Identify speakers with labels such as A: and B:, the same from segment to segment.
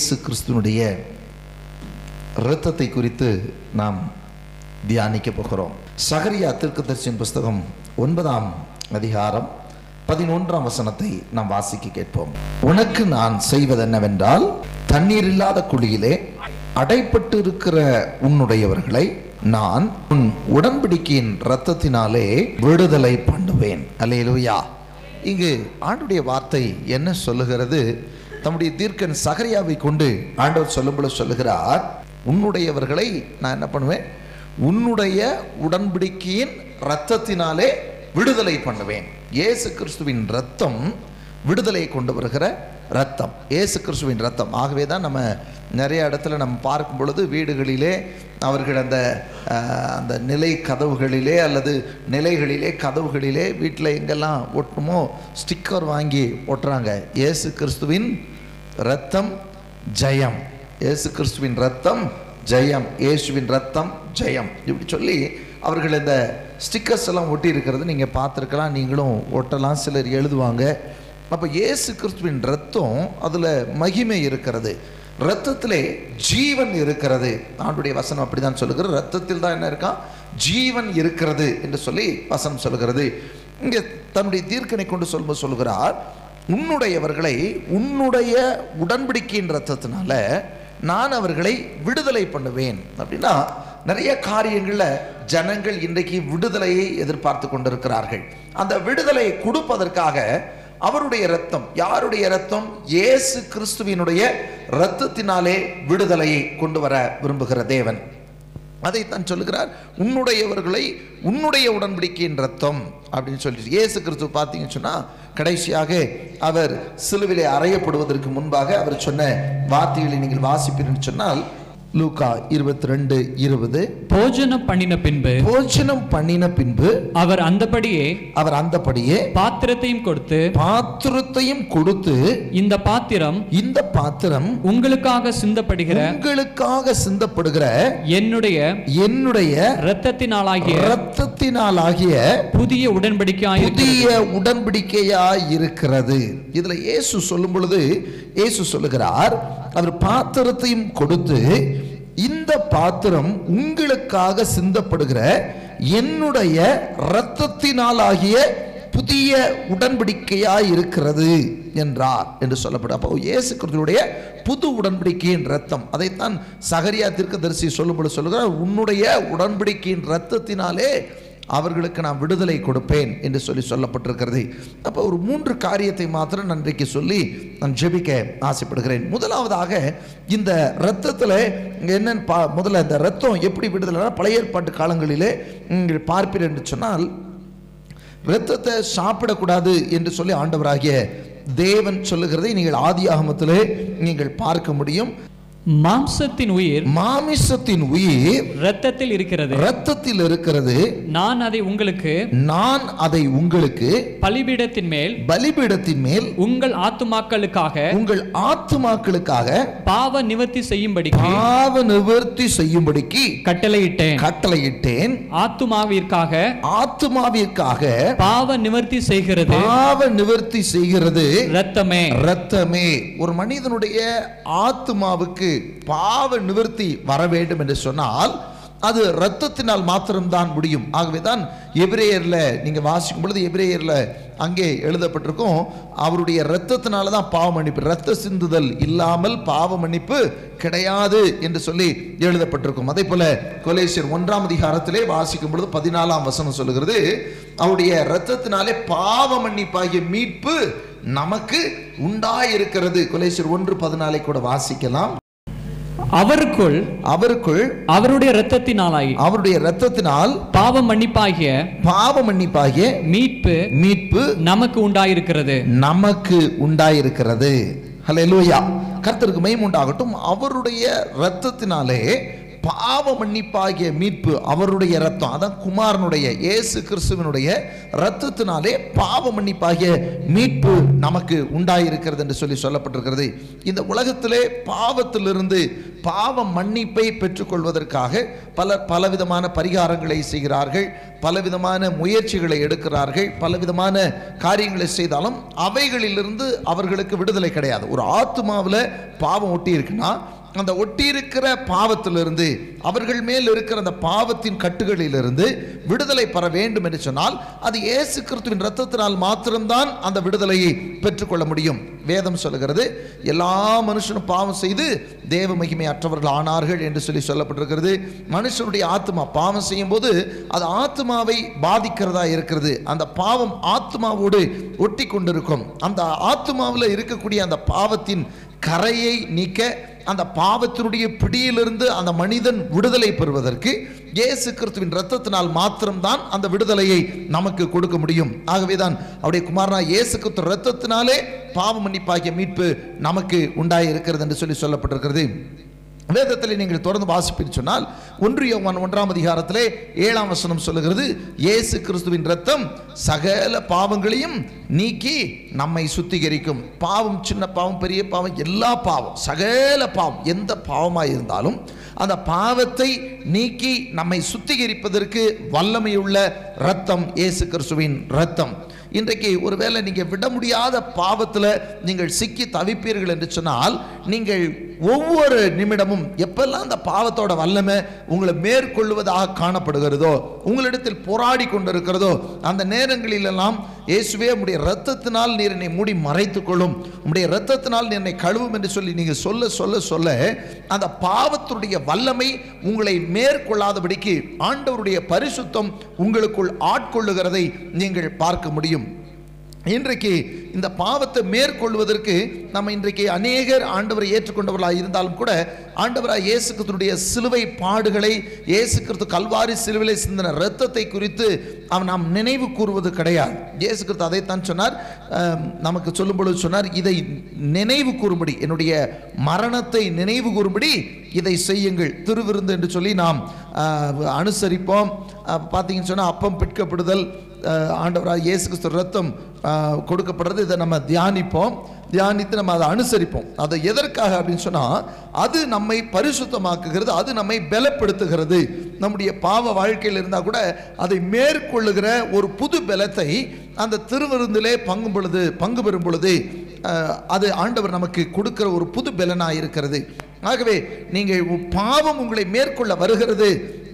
A: இயேசு கிறிஸ்துனுடைய இரத்தத்தை குறித்து நாம் தியானிக்க போகிறோம். சகரியா தீர்க்கதரிசியின் புஸ்தகம் ஒன்பதாம் அதிகாரம் பதினொன்றாம் வசனத்தை நாம் வாசிக்க கேட்போம். உனக்கு நான் செய்வது என்னவென்றால் தண்ணீர் இல்லாத குழியிலே அடைப்பட்டு இருக்கிற உன்னுடையவர்களை நான் உன் உடன்படிக்கையின் இரத்தத்தினாலே விடுதலை பண்ணுவேன். அல்லேலூயா. இங்கு ஆண்டுடைய வார்த்தை என்ன சொல்லுகிறது? தம்முடைய தீர்க்கன் சகரியாவை கொண்டு ஆண்டவர் சொல்லும்போது சொல்லுகிறார் உன்னுடையவர்களை நான் என்ன பண்ணுவேன்? உன்னுடைய உடன்படிக்கையின் ரத்தத்தினாலே விடுதலை பண்ணுவேன். இயேசு கிறிஸ்துவின் ரத்தம் விடுதலை கொண்டு வருகிற ரத்தம் ஏசு கிறிஸ்துவின் ரத்தம் ஆகவே தான் நம்ம நிறைய இடத்துல நம்ம பார்க்கும் பொழுது வீடுகளிலே அவர்கள் அந்த அந்த நிலை கதவுகளிலே அல்லது நிலைகளிலே கதவுகளிலே வீட்டில் எங்கெல்லாம் ஒட்டுமோ ஸ்டிக்கர் வாங்கி ஒட்டுறாங்க. இயேசு கிறிஸ்துவின் ரத்தம் ஜெயம். இயேசு கிறிஸ்துவின் ரத்தம் ஜெயம். இயேசுவின் ரத்தம் ஜெயம். இப்படி சொல்லி அவர்கள் இந்த ஸ்டிக்கர்ஸ் எல்லாம் ஒட்டி இருக்கிறது நீங்கள் பார்த்துருக்கலாம் நீங்களும் ஒட்டலாம் சிலர் எழுதுவாங்க. அப்போ இயேசு கிறிஸ்துவின் ரத்தம் அதில் மகிமை இருக்கிறது. ரத்தத்திலே ஜீவன் இருக்கிறது. ஆண்டுடைய வசனம் அப்படிதான் சொல்லுகிறது. ரத்தத்தில் தான் என்ன இருக்கா? ஜீவன் இருக்கிறது என்று சொல்லி வசனம் சொல்லுகிறது. இங்கே தன்னுடைய தீர்க்கனை கொண்டு சொல்லும்போது சொல்லுகிறார் உன்னுடையவர்களை உன்னுடைய உடன்படிக்கையின் ரத்தத்தினால நான் அவர்களை விடுதலை பண்ணுவேன். அப்படின்னா நிறைய காரியங்களில் ஜனங்கள் இன்றைக்கு விடுதலையை எதிர்பார்த்து கொண்டிருக்கிறார்கள். அந்த விடுதலையை கொடுப்பதற்காக அவருடைய ரத்தம் யாருடைய ரத்தம் இயேசு கிறிஸ்துவினுடைய ரத்தத்தினாலே விடுதலையை கொண்டு வர விரும்புகிற தேவன். அதைத்தான் சொல்லுகிறார் உன்னுடையவர்களை உன்னுடைய உடன்படிக்கையின் ரத்தம் அப்படின்னு சொல்லி இயேசு கிறிஸ்து பார்த்தீங்கன்னு சொன்னா கடைசியாக அவர் சிலுவிலே அறையப்படுவதற்கு முன்பாக அவர் சொன்ன வார்த்தைகளை நீங்கள் வாசிப்பீர்கள் சொன்னால் லூக்கா இருபத்தி ரெண்டு இருபது.
B: போஜனம் பண்ணின பின்பு
A: போஜனம் பண்ணின பின்பு
B: அவர் அந்தபடியே
A: அவர் அந்தபடியே
B: பாத்திரத்தையும் கொடுத்து
A: பாத்திரத்தையும் கொடுத்து
B: இந்த பாத்திரம்
A: இந்த பாத்திரம்
B: உங்களுக்காக சிந்தப்படுகிற
A: உங்களுக்காக சிந்தப்படுகிற
B: என்னுடைய
A: என்னுடைய
B: இரத்தத்தினாலாகிய
A: இரத்தத்தினாலாகிய
B: புதிய உடன்படிக்கையாய்
A: புதிய உடன்படிக்கையாய் இருக்கிறது இதுல இயேசு சொல்லும் பொழுது இயேசு சொல்லுகிறார் அவர் பாத்திரத்தையும் கொடுத்து இந்த பாத்திரம் உங்களுக்காக சிந்தப்படுகிற என்னுடைய இரத்தத்தினாலாகிய புதிய உடன்படிக்கையாய் இருக்கிறது என்றார் என்று சொல்லப்படும். அப்போ இயேசு கிறிஸ்துவுடைய புது உடன்படிக்கையின் ரத்தம் அதைத்தான் சகரியா தீர்க்கதரிசி சொல்லும்போது சொல்லுகிறார் உன்னுடைய உடன்படிக்கையின் ரத்தத்தினாலே அவர்களுக்கு நான் விடுதலை கொடுப்பேன் என்று சொல்லி சொல்லப்பட்டிருக்கிறது. அப்போ ஒரு மூன்று காரியத்தை மாத்திரம் நான் இன்றைக்கு சொல்லி நான் ஜெபிக்க ஆசைப்படுகிறேன். முதலாவதாக இந்த இரத்தத்தில் என்னன்னு பா முதல்ல இந்த ரத்தம் எப்படி விடுதலைனா பழைய ஏற்பாட்டு காலங்களிலே நீங்கள் பார்ப்பீர் என்று சொன்னால் இரத்தத்தை சாப்பிடக்கூடாது என்று சொல்லி ஆண்டவராகிய தேவன் சொல்லுகிறதை நீங்கள் ஆதியாகமத்திலே நீங்கள் பார்க்க முடியும்.
B: மாம்சத்தின் உயிர்
A: மாமிசத்தின் உயிர்
B: இரத்தத்தில் இருக்கிறது.
A: இரத்தத்தில் இருக்கிறது.
B: நான் அதை உங்களுக்கு
A: நான் அதை உங்களுக்கு
B: பலிபீடத்தின் மேல்
A: பலிபீடத்தின் மேல்
B: உங்கள் ஆத்துமாக்களுக்காக
A: உங்கள் ஆத்துமாக்களுக்காக
B: பாவ நிவர்த்தி செய்யும்படிக்கு
A: பாவ நிவர்த்தி செய்யும்படிக்கு
B: கட்டளையிட்டேன்.
A: கட்டளையிட்டேன்.
B: ஆத்துமாவிற்காக
A: ஆத்துமாவிற்காக
B: பாவ நிவர்த்தி செய்கிறது.
A: பாவ நிவர்த்தி செய்கிறது.
B: இரத்தமே.
A: இரத்தமே. ஒரு மனிதனுடைய ஆத்துமாவுக்கு பாவ நிவர்த்தி வர வேண்டும் என்று சொன்னால் அது இரத்தத்தினால் மாத்திரம்தான் முடியும். ஆகவே தான் எபிரேயர்ல நீங்க வாசிக்கும் பொழுது எபிரேயரில் அங்கே எழுதப்பட்டிருக்கும் அவருடைய இரத்தத்தினால தான் பாவ மன்னிப்பு இரத்த சிந்துதல் இல்லாமல் பாவ மன்னிப்பு கிடையாது என்று சொல்லி எழுதப்பட்டிருக்கும். அதே போல கொலேசியர் ஒன்றாம் அதிகாரத்திலே வாசிக்கும் பொழுது பதினாலாம் வசனம் சொல்லுகிறது அவருடைய இரத்தத்தினாலே பாவ மன்னிப்பாகிய மீட்பு நமக்கு உண்டாயிருக்கிறது. கொலேசியர் ஒன்று பதினாலை கூட வாசிக்கலாம்.
B: அவருக்குள்
A: அவருக்குள்
B: அவருடைய இரத்தத்தினாலாய்
A: அவருடைய இரத்தத்தினால்
B: பாவ மன்னிப்பாகிய
A: பாவ மன்னிப்பாகிய
B: மீட்பு
A: மீட்பு
B: நமக்கு உண்டாயிருக்கிறது.
A: நமக்கு உண்டாயிருக்கிறது. ஹalleluya கர்த்தருக்கு மகிமை உண்டாகட்டும். அவருடைய இரத்தத்தினாலே பாவ மன்னிப்பாகிய மீட்பு அவருடைய ரத்தம் அதான் குமாரனுடைய இயேசு கிறிஸ்துவனுடைய ரத்தத்தினாலே பாவ மன்னிப்பாகிய மீட்பு நமக்கு உண்டாயிருக்கிறது என்று சொல்லி சொல்லப்பட்டிருக்கிறது. இந்த உலகத்திலே பாவத்திலிருந்து பாவ மன்னிப்பை பெற்றுக்கொள்வதற்காக பலர் பலவிதமான பரிகாரங்களை செய்கிறார்கள் பலவிதமான முயற்சிகளை எடுக்கிறார்கள் பலவிதமான காரியங்களை செய்தாலும் அவைகளிலிருந்து அவர்களுக்கு விடுதலை கிடையாது. ஒரு ஆத்மாவில் பாவம் ஒட்டி இருக்குன்னா அந்த ஒட்டி இருக்கிற பாவத்திலிருந்து அவர்கள் மேல் இருக்கிற அந்த பாவத்தின் கட்டுகளிலிருந்து விடுதலை பெற வேண்டும் என்று சொன்னால் அது இயேசு கிறிஸ்துவின் ரத்தத்தினால் மாத்திரம்தான் அந்த விடுதலையை பெற்றுக்கொள்ள முடியும். வேதம் சொல்லுகிறது எல்லா மனுஷனும் பாவம் செய்து தேவ மகிமை அற்றவர்கள் ஆனார்கள் என்று சொல்லி சொல்லப்பட்டிருக்கிறது. மனுஷனுடைய ஆத்மா பாவம் செய்யும் போது அது ஆத்மாவை பாதிக்கிறதா இருக்கிறது. அந்த பாவம் ஆத்மாவோடு ஒட்டி கொண்டிருக்கும் அந்த ஆத்மாவில் இருக்கக்கூடிய அந்த பாவத்தின் கரையை நீக்க அந்த பாவத்தினுடைய பிடியிலிருந்து அந்த மனிதன் விடுதலை பெறுவதற்கு இயேசு கிறிஸ்துவின் ரத்தத்தினால் மாத்திரம்தான் அந்த விடுதலையை நமக்கு கொடுக்க முடியும். ஆகவே தான் அவருடைய குமாரனா இயேசு கிறிஸ்து ரத்தத்தினாலே பாவ மன்னிப்பாகிய மீட்பு நமக்கு உண்டாய் இருக்கிறது என்று சொல்லி சொல்லப்பட்டிருக்கிறது. வேதத்தில் நீங்கள் தொடர்ந்து வாசிப்பீர்கள் சொன்னால் ஒன்று யோவான் ஒன்றாம் அதிகாரத்திலே ஏழாம் வசனம் சொல்லுகிறது இயேசு கிறிஸ்துவின் ரத்தம் சகல பாவங்களையும் நீக்கி நம்மை சுத்திகரிக்கும். பாவம் சின்ன பாவம் பெரிய பாவம் எல்லா பாவம் சகல பாவம் எந்த பாவமாக இருந்தாலும் அந்த பாவத்தை நீக்கி நம்மை சுத்திகரிப்பதற்கு வல்லமையுள்ள ரத்தம் இயேசு கிறிஸ்துவின் ரத்தம் இன்றைக்கு ஒருவேளை நீங்கள் விட முடியாத பாவத்தில் நீங்கள் சிக்கி தவிப்பீர்கள் என்று சொன்னால் நீங்கள் ஒவ்வொரு நிமிடமும் எப்பெல்லாம் அந்த பாவத்தோட வல்லமை உங்களை மேற்கொள்வதாக காணப்படுகிறதோ உங்களிடத்தில் போராடி கொண்டிருக்கிறதோ அந்த நேரங்களிலெல்லாம் இயேசுவே உடைய ரத்தத்தினால் நீர் என்னை மூடி மறைத்துக்கொள்ளும் உடைய ரத்தத்தினால் நீர் என்னை கழுவும் என்று சொல்லி நீங்கள் சொல்ல சொல்ல சொல்ல அந்த பாவத்துடைய வல்லமை உங்களை மேற்கொள்ளாதபடிக்கு ஆண்டவருடைய பரிசுத்தம் உங்களுக்குள் ஆட்கொள்ளுகிறதை நீங்கள் பார்க்க முடியும். இன்றைக்கு இந்த பாவத்தை மேற்கொள்வதற்கு நம்ம இன்றைக்கு அநேகர் ஆண்டவரை ஏற்றுக்கொண்டவர்களாக இருந்தாலும் கூட ஆண்டவராக இயேசு கிறிஸ்துடைய சிலுவை பாடுகளை இயேசு கிறிஸ்து கல்வாரி சிலுவிலை சிந்தின இரத்தத்தை குறித்து அவன் நாம் நினைவு கூறுவது கிடையாது. இயேசு கிறிஸ்து அதைத்தான் சொன்னார். நமக்கு சொல்லும் பொழுது சொன்னார் இதை நினைவு கூறும்படி என்னுடைய மரணத்தை நினைவு கூறும்படி இதை செய்யுங்கள். திருவிருந்து என்று சொல்லி நாம் அனுசரிப்போம். பார்த்தீங்கன்னு சொன்னால் அப்பம் பிற்கப்படுதல் ஆண்டவராக இயேசு கிறிஸ்து ரத்தம் கொடுக்கப்படுறது. இதை நம்ம தியானிப்போம். தியானித்து நம்ம அதை அனுசரிப்போம். அதை எதற்காக அப்படின்னு சொன்னால் அது நம்மை பரிசுத்தமாக்குகிறது அது நம்மை பலப்படுத்துகிறது. நம்முடைய பாவ வாழ்க்கையில் இருந்தால் கூட அதை மேற்கொள்ளுகிற ஒரு புது பலத்தை அந்த திருவிருந்திலே பங்கும் பொழுது பங்கு பெறும் பொழுது அது ஆண்டவர் நமக்கு கொடுக்கிற ஒரு புது பலனாக இருக்கிறது ஆகவே நீங்கள் பாவம் உங்களை மேற்கொள்ள வருகிறது.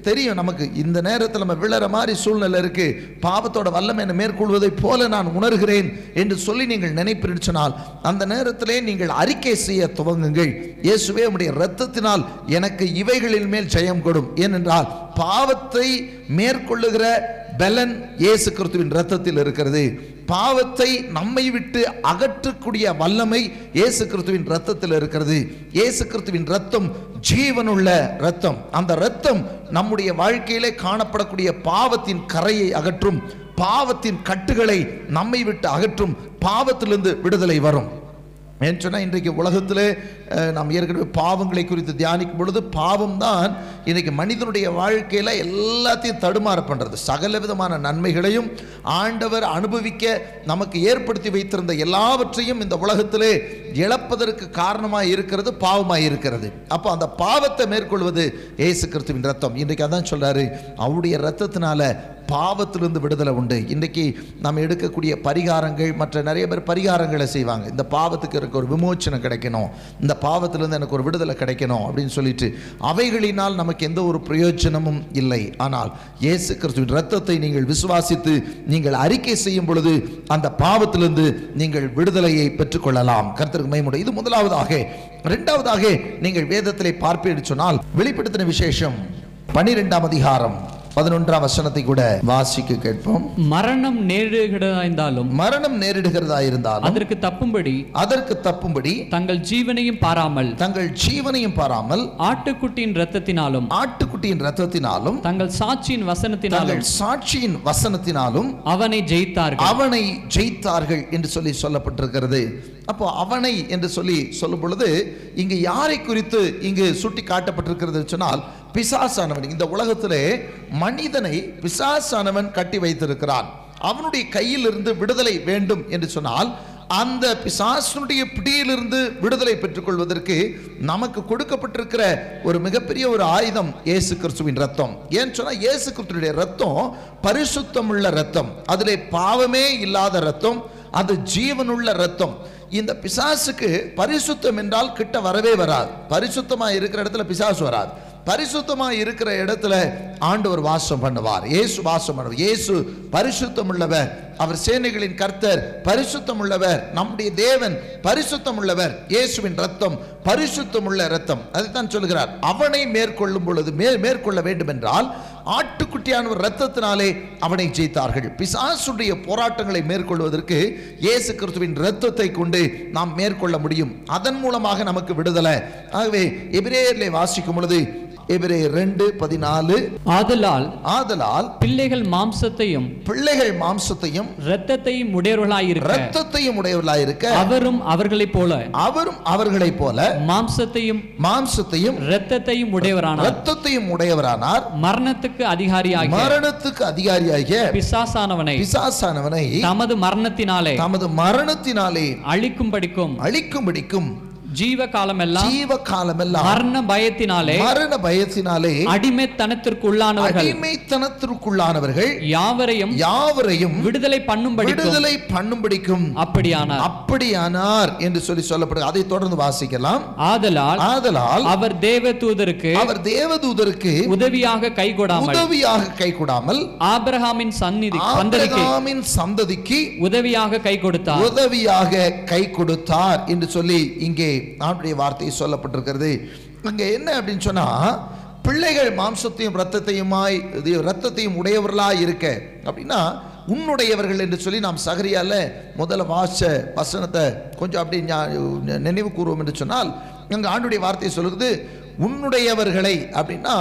A: தெரியும் நமக்கு. இந்த நேரத்தில் நம்ம விழற மாதிரி சூழ்நிலை இருக்கு. பாவத்தோட வல்லமை என்னை மேற்கொள்வதை போல நான் உணர்கிறேன் என்று சொல்லி நீங்கள் நினைப்பீர்கள் சொன்னால் அந்த நேரத்திலே நீங்கள் அறிக்கை செய்ய துவங்குங்கள். இயேசுவே உடைய இரத்தத்தினால் எனக்கு இவைகளின் மேல் ஜெயம் கொடும். ஏனென்றால் பாவத்தை மேற்கொள்ளுகிற பலன் இயேசு கிறிஸ்துவின் இரத்தத்தில் இருக்கிறது. பாவத்தை நம்மை விட்டு அகற்றக்கூடிய வல்லமை இயேசு கிறிஸ்துவின் ரத்தத்தில் இருக்கிறது. இயேசு கிறிஸ்துவின் ரத்தம் ஜீவனுள்ள ரத்தம் அந்த ரத்தம் நம்முடைய வாழ்க்கையிலே காணப்படக்கூடிய பாவத்தின் கரையை அகற்றும். பாவத்தின் கட்டுகளை நம்மை விட்டு அகற்றும். பாவத்திலிருந்து விடுதலை வரும். ஏன்னு சொன்னால் இன்றைக்கு உலகத்தில் நாம் ஏற்கனவே பாவங்களை குறித்து தியானிக்கும் பொழுது பாவம் தான் இன்றைக்கு மனிதனுடைய வாழ்க்கையில் எல்லாத்தையும் தடுமாற பண்ணுறது சகல விதமான நன்மைகளையும் ஆண்டவர் அனுபவிக்க நமக்கு ஏற்படுத்தி வைத்திருந்த எல்லாவற்றையும் இந்த உலகத்திலே இழப்பதற்கு காரணமாக இருக்கிறது பாவமாக இருக்கிறது. அப்போ அந்த பாவத்தை மேற்கொள்வது இயேசு கிறிஸ்துவின் ரத்தம். இன்றைக்கு அதான் சொல்கிறாரு அவருடைய ரத்தத்தினால பாவத்திலிருந்து விடுதலை உண்டு. இன்றைக்கு நம்ம எடுக்கக்கூடிய பரிகாரங்கள் மற்ற நிறைய பேர் பரிகாரங்களை செய்வாங்க. இந்த பாவத்துக்கு எனக்கு ஒரு விமோச்சனம் கிடைக்கணும். இந்த பாவத்திலிருந்து எனக்கு ஒரு விடுதலை கிடைக்கணும் அப்படின்னு சொல்லிட்டு அவைகளினால் நமக்கு எந்த ஒரு பிரயோஜனமும் இல்லை. ஆனால் இயேசு கிறிஸ்துவின் ரத்தத்தை நீங்கள் விசுவாசித்து நீங்கள் அறிக்கை செய்யும் பொழுது அந்த பாவத்திலிருந்து நீங்கள் விடுதலையை பெற்றுக்கொள்ளலாம். கருத்திற்கு மைமுடைய இது முதலாவதாக. இரண்டாவதாக நீங்கள் வேதத்திலே பார்ப்பேன் சொன்னால் வெளிப்படுத்தின விசேஷம் பனிரெண்டாம் அதிகாரம். பதினொன்றாம் வசனத்தை கூட வாசிக்க கேட்போம்.
B: மரணம் நேரிடுகிறதாயிருந்தாலும்
A: மரணம் நேரிடுகிறதா இருந்தாலும்
B: அதற்கு தப்பும்படி
A: அதற்கு தப்பும்படி
B: தங்கள் ஜீவனையும் பாராமல்
A: தங்கள் ஜீவனையும் பாராமல்
B: ஆட்டுக்குட்டியின் இரத்தத்தினாலும்
A: ஆட்டுக்குட்டியின் ரத்தத்தினாலும்
B: தங்கள் சாட்சியின் வசனத்தினாலும்
A: சாட்சியின் வசனத்தினாலும்
B: அவனை ஜெயித்தார்கள்.
A: அவனை ஜெயித்தார்கள் என்று சொல்லி சொல்லப்பட்டிருக்கிறது. அப்போ அவனை என்று சொல்லி சொல்லும் பொழுது இங்கு யாரை குறித்து இங்கு சுட்டி காட்டப்பட்டிருக்கிறது சொன்னால் பிசாசானவன். இந்த உலகத்திலே மனிதனை பிசாசானவன் கட்டி வைத்திருக்கிறான். அவனுடைய கையிலிருந்து விடுதலை வேண்டும் என்று சொன்னால் அந்த பிசாசனுடைய பிடியிலிருந்து விடுதலை பெற்றுக்கொள்வதற்கு நமக்கு கொடுக்கப்பட்டிருக்கிற ஒரு மிகப்பெரிய ஒரு ஆயுதம் இயேசு கிறிஸ்துவின் ரத்தம் ஏன்னு சொன்னால் இயேசு கிறிஸ்துடைய ரத்தம் பரிசுத்தமுள்ள ரத்தம் அதில் பாவமே இல்லாத ரத்தம் அது ஜீவனுள்ள ரத்தம் இந்த பிசாசுக்கு பரிசுத்தம் என்றால் கிட்ட வரவே வராது. பரிசுத்தமாக இருக்கிற இடத்துல பிசாசு வராது. பரிசுத்தமா இருக்கிற இடத்துல ஆண்டவர் வாசம் பண்ணுவார். இயேசு வாசம் பண்ணுவார். இயேசு பரிசுத்தம் உள்ளவர் அவர் சேனைகளின் கர்த்தர் பரிசுத்தம் உள்ளவர் நம்முடைய தேவன் பரிசுத்தம் உள்ளவர் இயேசுவின் ரத்தம் பரிசுத்தம் உள்ள ரத்தம் அதைத்தான் சொல்கிறார் அவனை மேற்கொள்ளும் பொழுது மே மேற்கொள்ள வேண்டும் என்றால் ஆட்டுக்குட்டியானவர் ரத்தத்தினாலே அவனை ஜெயித்தார்கள். பிசாசுடைய போராட்டங்களை மேற்கொள்வதற்கு இயேசு கிறிஸ்துவின் ரத்தத்தை கொண்டு நாம் மேற்கொள்ள முடியும். அதன் மூலமாக நமக்கு விடுதலை. ஆகவே எபிரேயர்களை வாசிக்கும் பொழுது எபிரேயர் ரெண்டு பதினாலு.
B: ஆதலால்
A: ஆதலால்
B: பிள்ளைகள் மாம்சத்தையும்
A: பிள்ளைகள் மாம்சத்தையும்
B: இரத்தத்தையும் உடையவர்களாயிருக்க
A: இரத்தத்தையும் உடையவர்களாயிருக்க
B: அவரும் அவர்களைப் போல
A: அவரும் அவர்களைப் போல
B: மாம்சத்தையும்
A: மாம்சத்தையும்
B: இரத்தத்தையும் உடையவரானார்.
A: இரத்தத்தையும் உடையவரானார்.
B: மரணத்துக்கு அதிகாரியாகிய
A: மரணத்துக்கு அதிகாரியாகிய
B: பிசாசானவனை
A: பிசாசானவனை
B: தமது மரணத்தினாலே
A: தமது மரணத்தினாலே
B: அழிக்கும்படிக்கும்
A: அழிக்கும்படிக்கும்
B: ஜீவ காலமெல்லாம்
A: ஜீவ காலமெல்லாம்
B: மரண பயத்தினாலே
A: மரண பயத்தினாலே
B: அடிமைத்தனத்திற்கு உள்ளானவர்கள்
A: அடிமைத்தனத்திற்குள்ளானவர்கள்
B: யாவரையும்
A: யாவரையும்
B: விடுதலை பண்ணும்படி
A: விடுதலை பண்ணும்படிக்கும்
B: அப்படியானார்.
A: அப்படியானார் என்று சொல்லி சொல்லப்படுது அதை தொடர்ந்து வாசிக்கலாம்.
B: ஆதலால்
A: ஆதலால்
B: அவர் தேவ தூதருக்கு
A: அவர் தேவதூதருக்கு
B: உதவியாக கைகொடாமல்
A: உதவியாக கை கொடாமல்
B: ஆபிரகாமின் சந்நிதி
A: ஆபிரகாமின் சந்ததிக்கு
B: உதவியாக கை கொடுத்தார்.
A: உதவியாக கை கொடுத்தார் என்று சொல்லி இங்கே ஆண்டுடைய வார்த்தை சொல்லப்பட்டிருக்கிறது. அங்கே என்ன அப்படின்னு சொன்னால் பிள்ளைகள் மாம்சத்தையும் ரத்தத்தையுமாய் இது ரத்தத்தையும் உடையவர்களாக இருக்க. அப்படின்னா உன்னுடையவர்கள் என்று சொல்லி நாம் சகரியால முதல்ல வாச வசனத்தை கொஞ்சம் அப்படி நினைவு கூறுவோம் என்று சொன்னால் எங்கள் ஆண்டுடைய வார்த்தை சொல்லுது உன்னுடையவர்களை அப்படின்னா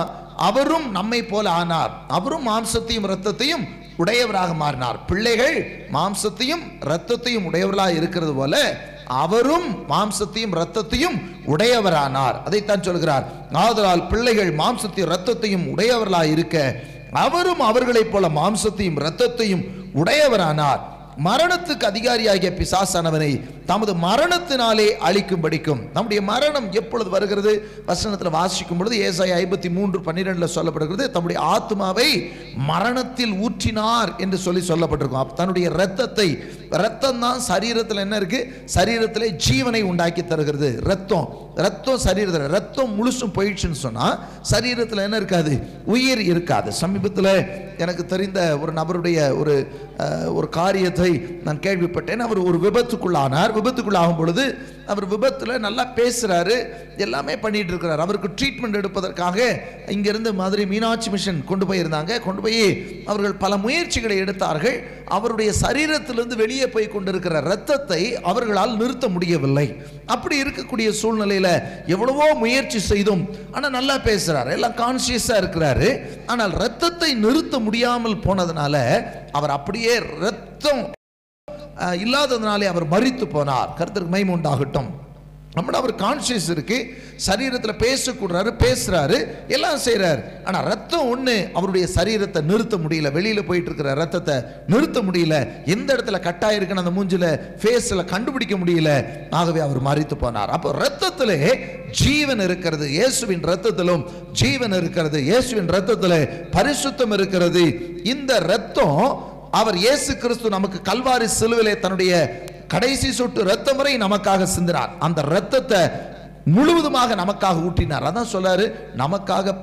A: அவரும் நம்மை போல ஆனார். அவரும் மாம்சத்தையும் இரத்தத்தையும் உடையவராக மாறினார். பிள்ளைகள் மாம்சத்தையும் இரத்தத்தையும் உடையவர்களாக இருக்கிறது போல அவரும் மாம்சத்தையும் இரத்தத்தையும் உடையவரானார். அதைத்தான் சொல்கிறார். ஆதலால் பிள்ளைகள் மாம்சத்தையும் இரத்தத்தையும் உடையவர்களாக இருக்க அவரும் அவர்களைப் போல மாம்சத்தையும் இரத்தத்தையும் உடையவரானார். மரணத்துக்கு அதிகாரியாகிய பிசாசானவனை தமது மரணத்தினாலே அழிக்கும் படிக்கும் நம்முடைய மரணம் எப்பொழுது வருகிறது? வசனத்தில் வாசிக்கும் பொழுது ஏசாய் ஐம்பத்தி மூன்று பன்னிரெண்டில் சொல்லப்படுகிறது தம்முடைய ஆத்மாவை மரணத்தில் ஊற்றினார் என்று சொல்லி சொல்லப்பட்டிருக்கும். தன்னுடைய இரத்தத்தை ரத்தம் தான் சரீரத்தில் என்ன இருக்கு? சரீரத்திலே ஜீவனை உண்டாக்கி தருகிறது. ரத்தம் ரத்தம் சரீரத்தில் ரத்தம் முழுசும் போயிடுச்சுன்னு சொன்னால் சரீரத்தில் என்ன இருக்காது? உயிர் இருக்காது. சமீபத்தில் எனக்கு தெரிந்த ஒரு நபருடைய ஒரு ஒரு காரியத்தை நான் கேள்விப்பட்டேன். அவர் ஒரு விபத்துக்குள்ளானார். விபத்துக்குள்ளாகும் பொழுது அவர் விபத்தில் நல்லா பேசுகிறாரு எல்லாமே பண்ணிட்டு இருக்கிறார் அவருக்கு ட்ரீட்மெண்ட் எடுப்பதற்காக இங்கிருந்து மதுரை மீனாட்சி மிஷன் கொண்டு போயிருந்தாங்க. கொண்டு போய் அவர்கள் பல முயற்சிகளை எடுத்தார்கள். அவருடைய சரீரத்திலிருந்து வெளியே போய் கொண்டிருக்கிற ரத்தத்தை அவர்களால் நிறுத்த முடியவில்லை. அப்படி இருக்கக்கூடிய சூழ்நிலையில் எவ்வளவோ முயற்சி செய்தும் ஆனால் நல்லா பேசுகிறார் எல்லாம் கான்சியஸாக இருக்கிறாரு. ஆனால் ரத்தத்தை நிறுத்த முடியாமல் போனதுனால அவர் அப்படியே ரத்தம் இல்லாததுனாலே அவர் மறித்து போனார். கருத்துக்கு மகிமை உண்டாகட்டும். நம்மள அவர் கான்சியஸ் இருக்கு. சரீரத்தில் பேசக்கூடாரு பேசுறாரு எல்லாம் செய்கிறாரு ஆனால் ரத்தம் ஒன்று அவருடைய சரீரத்தை நிறுத்த முடியல. வெளியில் போயிட்டு இருக்கிற ரத்தத்தை நிறுத்த முடியல. எந்த இடத்துல கட்டாயிருக்குன்னு அந்த மூஞ்சில ஃபேஸில் கண்டுபிடிக்க முடியல. ஆகவே அவர் மறித்து போனார். அப்போ ரத்தத்திலே ஜீவன் இருக்கிறது. இயேசுவின் ரத்தத்திலும் ஜீவன் இருக்கிறது. இயேசுவின் ரத்தத்தில் பரிசுத்தம் இருக்கிறது. இந்த ரத்தம் அவர் இயேசு கிறிஸ்து நமக்கு கல்வாரி சிலுவிலே தன்னுடைய கடைசி சொட்டு ரத்தம் வரை நமக்காக சிந்தினார். அந்த ரத்தத்தை முழுவதுமாக நமக்காக ஊற்றினார் அதான் சொல்றாரு நமக்காக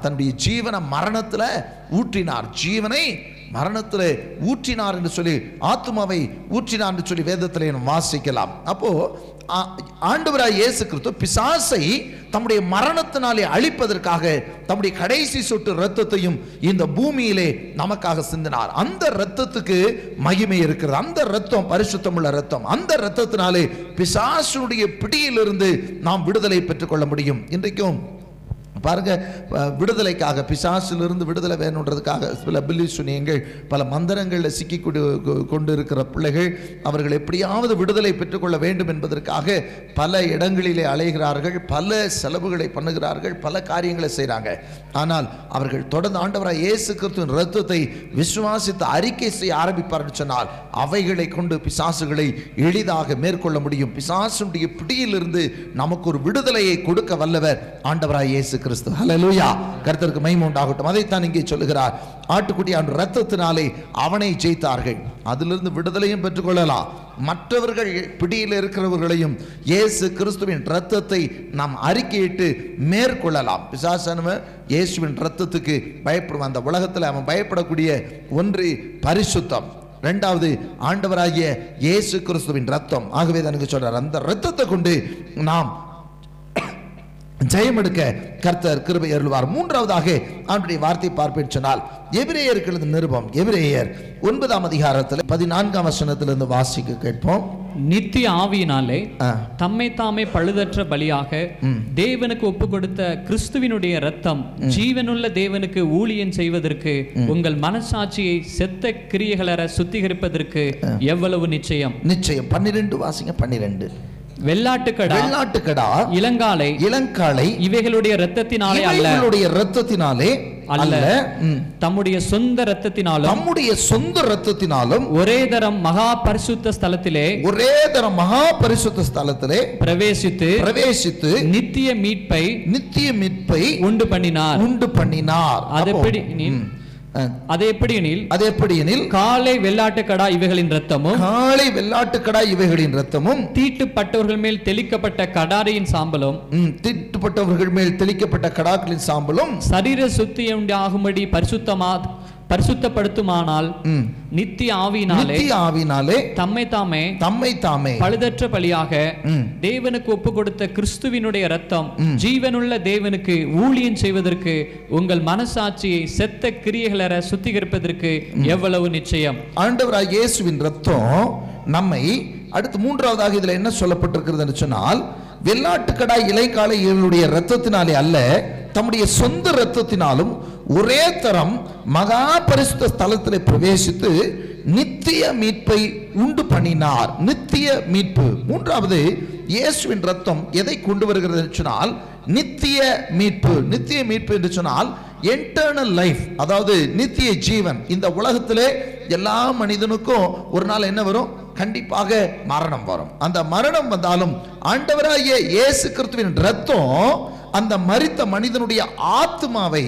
A: தன்னுடைய ஜீவனை மரணத்துல ஊற்றினார் ஜீவனை மரணத்தில் ஊற்றினார் என்று சொல்லி ஆத்மாவை ஊற்றினார் என்று சொல்லி வேதத்தில் வாசிக்கலாம். அப்போ ஆ- ஆண்டவராய் இயேசு கிறிஸ்து பிசாசை தம்முடைய மரணத்தினாலே அழிப்பதற்காக தம்முடைய கடைசி சொட்டு இரத்தத்தையும் இந்த பூமியிலே நமக்காக சிந்தினார். அந்த இரத்தத்துக்கு மகிமை இருக்கிறது. அந்த இரத்தம் பரிசுத்தமுள்ள இரத்தம். அந்த இரத்தத்தினாலே பிசாசுடைய பிடியிலிருந்து நாம் விடுதலை பெற்றுக்கொள்ள முடியும். இன்றைக்கும் பாருங்க விடுதலைக்காக பிசாசிலிருந்து விடுதலை வேணுன்றதுக்காக சில பில்லி சுனியங்கள் பல மந்திரங்களில் சிக்கி கொண்டு கொண்டு இருக்கிற பிள்ளைகள் அவர்கள் எப்படியாவது விடுதலை பெற்றுக்கொள்ள வேண்டும் என்பதற்காக பல இடங்களிலே அலைகிறார்கள் பல செலவுகளை பண்ணுகிறார்கள் பல காரியங்களை செய்கிறாங்க. ஆனால் அவர்கள் தொடர்ந்து ஆண்டவராக இயேசு கிறிஸ்துவின் ரத்தத்தை விசுவாசித்து அறிக்கை செய்ய ஆரம்பிப்பார்னு சொன்னால் அவைகளை கொண்டு பிசாசுகளை எளிதாக மேற்கொள்ள முடியும். பிசாசுடைய பிடியிலிருந்து நமக்கு ஒரு விடுதலையை கொடுக்க வல்லவர் ஆண்டவராக இயேசு கிறிஸ்து. ஹலலூயா கர்த்தருக்கு மகிமை உண்டாகட்டும். அதைத்தான் இங்கே சொல்லுகிறார். ஆட்டுக்குட்டி ஆண்டு ரத்தத்தினாலே அவனை ஜெயித்தார்கள். அதிலிருந்து விடுதலையும் பெற்றுக்கொள்ளலாம். மற்றவர்கள் பிடியில் இருக்கிறவர்களையும் இயேசு கிறிஸ்துவின் ரத்தத்தை நாம் அறிக்கையிட்டு மேற்கொள்ளலாம். பிசாசனவன் இயேசுவின் ரத்தத்துக்கு பயப்படுவான். அந்த உலகத்தில் அவன் பயப்படக்கூடிய ஒன்று பரிசுத்தம். ரெண்டாவது ஆண்டவராகிய இயேசு கிறிஸ்துவின் ரத்தம் ஆகவே தனக்கு சொல்றார். அந்த ரத்தத்தை கொண்டு நாம் ஜெயம் எடுக்க கர்த்தர் கிருபை அருள்வார். மூன்றாவதாக அவனுடைய வார்த்தை பார்ப்பேன் சொன்னால் எபிரேயருக்கு எழுதின நிருபம் எபிரேயர் ஒன்பதாம் அதிகாரத்தில் பதினான்காம் வசனத்திலிருந்து வாசிக்க கேட்போம்.
B: நித்திய ஆவியினாலே. தம்மை தாமே பழுதற்ற பலியாக தேவனுக்கு ஒப்பு கொடுத்த கிறிஸ்துவினுடைய ரத்தம் ஜீவனுள்ள தேவனுக்கு ஊழியம் செய்வதற்கு உங்கள் மனசாட்சியை செத்த கிரியைகளற சுத்திகரிப்பதற்கு எவ்வளவு நிச்சயம்?
A: நிச்சயம். பன்னிரெண்டு வாசிங்க பன்னிரெண்டு.
B: வெள்ளாட்டுக்கடா
A: வெள்ளாட்டுக்கடா
B: இளங்காலை
A: இளங்காளை
B: இவைகளுடைய இரத்தத்தினாலே அல்ல.
A: இவைகளுடைய ரத்தத்தினாலே அல்ல.
B: தம்முடைய சொந்த இரத்தத்தினாலும்
A: தம்முடைய சொந்த ரத்தத்தினாலும்
B: ஒரே தரம் மகா பரிசுத்த ஸ்தலத்திலே
A: ஒரே தரம் மகா பரிசுத்த ஸ்தலத்திலே
B: பிரவேசித்து
A: பிரவேசித்து
B: நித்திய மீட்பை
A: நித்திய மீட்பை
B: உண்டு பண்ணினார்.
A: உண்டு பண்ணினார்.
B: அது அது எப்படி எனில்
A: அது எப்படி எனில்
B: காலை வெள்ளாட்டுக்கடா இவைகளின் ரத்தமும்
A: காளை வெள்ளாட்டுக்கடா இவைகளின் ரத்தமும்
B: தீட்டுப்பட்டவர்கள் மேல் தெளிக்கப்பட்ட கடாரியின் சாம்பலும்
A: தீட்டுப்பட்டவர்கள் மேல் தெளிக்கப்பட்ட கடாக்களின் சாம்பலும்
B: சரீர சுத்தி ஆகும்படி பரிசுத்தமா பரிசுத்தப்படுத்துமானால் நித்திய ஆவியினாலே
A: ஆவினாலே
B: தம்மை தாமே
A: தம்மை தாமே
B: பழுதற்ற பலியாக. தேவனுக்கு ஒப்பு கொடுத்த கிறிஸ்துவினுடைய ரத்தம் ஜீவனுள்ள தேவனுக்கு ஊழியம் செய்வதற்கு உங்கள் மனசாட்சியை செத்த கிரியைகளற சுத்திகரிப்பதற்கு எவ்வளவு நிச்சயம்.
A: ஆண்டவராக இயேசுவின் ரத்தம் நம்மை அடுத்து மூன்றாவதாக இதுல என்ன சொல்லப்பட்டிருக்கிறது சொன்னால் வெள்ளாட்டுக்கடா இலைக்காலை இவர்களுடைய ரத்தத்தினாலே அல்ல தம்முடைய சொந்த ரத்தத்தினாலும் ஒரே தரம் மகா பரிசுத்த ஸ்தலத்தில் பிரவேசித்து நித்திய மீட்பை உண்டு பண்ணினார். நித்திய மீட்பு. மூன்றாவது இயேசுவின் ரத்தம் எதை கொண்டு வருகிறது சொன்னால் நித்திய மீட்பு. நித்திய மீட்பு என்று சொன்னால் என்டர்னல் லைஃப் அதாவது நித்திய ஜீவன். இந்த உலகத்திலே எல்லா மனிதனுக்கும் ஒரு நாள் என்ன வரும்? கண்டிப்பாக மரணம் வரும். அந்த மரணம் வந்தாலும் ஆண்டவராகிய இயேசு கிறிஸ்துவின் ரத்தம் அந்த மரித்த மனிதனுடைய ஆத்மாவை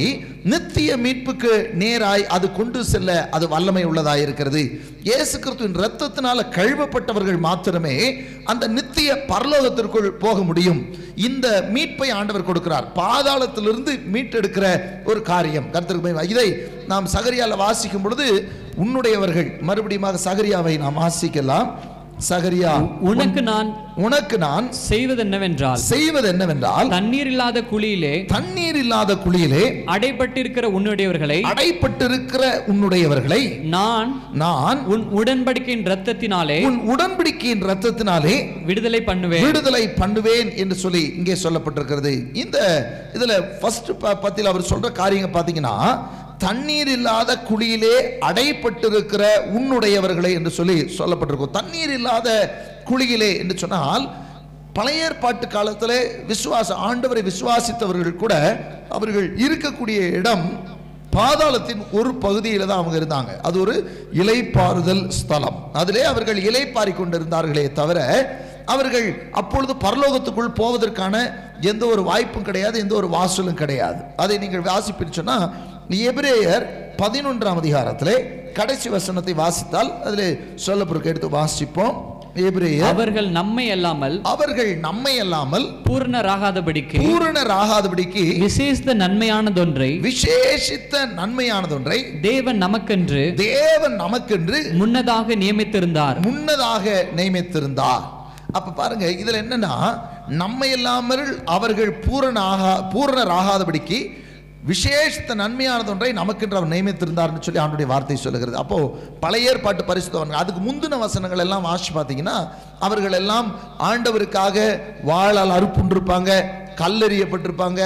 A: நித்திய மீட்புக்கு நேராய் அது கொண்டு செல்ல அது வல்லமை உள்ளதாக இருக்கிறது. இயேசு கிறிஸ்துவின் ரத்தத்தினால கழுவப்பட்டவர்கள் மாத்திரமே அந்த நித்திய பரலோகத்திற்குள் போக முடியும். இந்த மீட்பை ஆண்டவர் கொடுக்கிறார். பாதாளத்திலிருந்து மீட்டெடுக்கிற ஒரு காரியம். கருத்துக்கு இதை நாம் சகரியால வாசிக்கும் பொழுது உன்னுடையவர்கள். மறுபடியும் சகரியாவை நாம் வாசிக்கலாம் சகரியா
B: உனக்கு நான்
A: உனக்கு நான்
B: செய்வது என்னவென்றால்
A: செய்வது என்னவென்றால்
B: தண்ணீர் இல்லாத குழியிலே
A: தண்ணீர் இல்லாத குழியிலே
B: அடைபட்டிருக்கிற உன்னுடையவர்களை
A: அடைப்பட்டிருக்கிற உன்னுடையவர்களை
B: நான்
A: நான்
B: உன் உடன்படிக்கையின் ரத்தத்தினாலே
A: உன் உடன்படிக்கையின் ரத்தத்தினாலே
B: விடுதலை பண்ணுவேன்.
A: விடுதலை பண்ணுவேன் என்று சொல்லி இங்கே சொல்லப்பட்டிருக்கிறது. இந்த இதுல ஃபர்ஸ்ட் பத்தியில் அவர் சொல்ற காரியங்க பாத்தீங்கன்னா தண்ணீர் இல்லாத குழியிலே அடைப்பட்டிருக்கிற உன்னுடையவர்களை என்று சொல்லி சொல்லப்பட்டிருக்கும். தண்ணீர் இல்லாத குழியிலே என்று சொன்னால் பழைய ஏற்பாட்டு காலத்தில் விசுவாச ஆண்டவரை விசுவாசித்தவர்கள் கூட அவர்கள் இருக்கக்கூடிய இடம் பாதாளத்தின் ஒரு பகுதியில் தான் அவங்க இருந்தாங்க. அது ஒரு இலைப்பாறுதல் ஸ்தலம். அதிலே அவர்கள் இலைப்பாரி கொண்டிருந்தார்களே தவிர அவர்கள் அப்பொழுது பரலோகத்துக்குள் போவதற்கான எந்த ஒரு வாய்ப்பும் கிடையாது எந்த ஒரு வாசலும் கிடையாது. அதை நீங்கள் வாசிப்பீர்கள் சொன்னா எபிரேயர் பதினொன்றாம் அதிகாரத்திலே கடைசி வசனத்தை வாசித்தால் அதில் சொல்லப்பட்டிருக்க எடுத்து வாசிப்போம்.
B: அவர்கள் நம்மை அல்லாமல்
A: அவர்கள் நம்மை அல்லாமல்
B: பூர்ணராகாதபடிக்கு
A: பூரணராகாதபடிக்கு
B: விசேஷ நன்மையானதொன்றை
A: விசேஷித்த நன்மையானதொன்றை
B: தேவன் நமக்கென்று
A: தேவன் நமக்கென்று
B: முன்னதாக நியமித்திருந்தார்.
A: முன்னதாக நியமித்திருந்தார். அப்ப பாருங்க இதுல என்னன்னா நம்மை இல்லாமல் அவர்கள் பூரண ஆகா பூரணராகாதபடிக்கு விசேஷத்த நன்மையானது ஒன்றை நமக்கென்று அவர் நியமித்திருந்தார்னு சொல்லி அவனுடைய வார்த்தை சொல்லுகிறது. அப்போ பழைய ஏற்பாட்டு பரிசுத்தவன் அதுக்கு முந்தின வசனங்கள் எல்லாம் வாசி பார்த்தீங்கன்னா அவர்கள் எல்லாம் ஆண்டவருக்காக வாழால் அறுப்புண்டிருப்பாங்க கல்லெறியப்பட்டிருப்பாங்க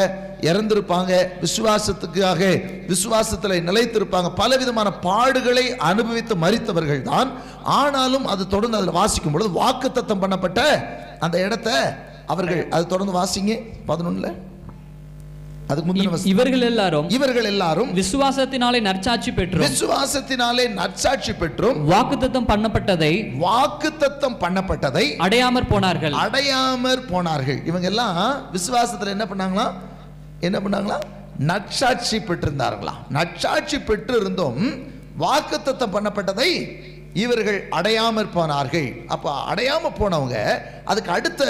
A: இறந்திருப்பாங்க விசுவாசத்துக்காக விசுவாசத்தில் நிலைத்திருப்பாங்க. பலவிதமான பாடுகளை அனுபவித்து மறித்தவர்கள் தான் ஆனாலும் அது தொடர்ந்து அதில் வாசிக்கும் பொழுது வாக்குத்தத்தம் பண்ணப்பட்ட அந்த இடத்த அவர்கள் அது தொடர்ந்து வாசிங்க பதினொன்னுல. அதுக்கு முந்தின.
B: இவர்கள் எல்லாரும்
A: இவர்கள் எல்லாரும்
B: விசுவாசத்தினாலே நற்சாட்சி பெற்றோம்.
A: விசுவாசத்தினாலே நற்சாட்சி பெற்றும்.
B: வாக்குத்தத்தம் பண்ணப்பட்டதை
A: வாக்குத்தத்தம் பண்ணப்பட்டதை
B: அடையாமற் போனார்கள்.
A: அடையாமற் போனார்கள். இவங்க எல்லாம் விசுவாசத்துல என்ன பண்ணாங்களா? என்ன பண்ணாங்களா? நற்சாட்சி பெற்றிருந்தார்களா? நற்சாட்சி பெற்று இருந்தும் வாக்குத்தத்தம் பண்ணப்பட்டதை இவர்கள் அடையாமற் போனார்கள். அப்ப அடையாம போனவங்க அதுக்கு அடுத்த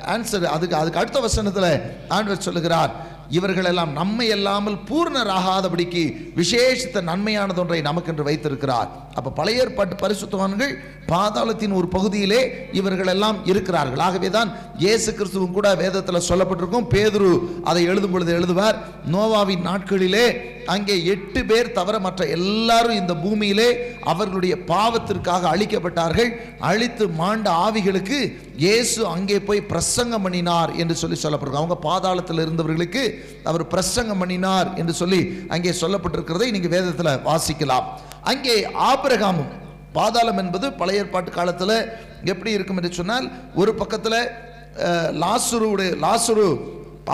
A: ஆன்சர் அதுக்கு அதுக்கு அடுத்த வசனத்துல ஆண்டவர் சொல்லுகிறார். இவர்களெல்லாம் நம்மை அல்லாமல் பூர்ணராகாதபடிக்கு விசேஷித்த நன்மையானது ஒன்றை நமக்கென்று வைத்திருக்கிறார். அப்போ பழைய ஏற்பாட்டு பரிசுத்தவான்கள் பாதாளத்தின் ஒரு பகுதியிலே இவர்களெல்லாம் இருக்கிறார்கள். ஆகவே தான் இயேசு கிறிஸ்துவும் கூட வேதத்தில் சொல்லப்பட்டிருக்கும். பேதுரு அதை எழுதும் பொழுது எழுதுவார் நோவாவின் நாட்களிலே அங்கே எட்டு பேர் தவிர மற்ற எல்லாரும் இந்த பூமியிலே அவர்களுடைய பாவத்திற்காக அழிக்கப்பட்டார்கள். அழித்து மாண்ட ஆவிகளுக்கு இயேசு அங்கே போய் பிரசங்கம் பண்ணினார் என்று சொல்லி சொல்லப்பட்டிருக்கு. அவங்க பாதாளத்தில் இருந்தவர்களுக்கு அவர் பிரசங்கம் பண்ணினார் என்று சொல்லி அங்கே சொல்லப்பட்டிருக்கிறதை நீங்க வேதத்தில் வாசிக்கலாம். அங்கே ஆபிரகாமும் பாதாளம் என்பது பழைய ஏற்பாட்டு காலத்தில் எப்படி இருக்கும் என்று சொன்னால் ஒரு பக்கத்தில் லாசுருடைய லாசுரு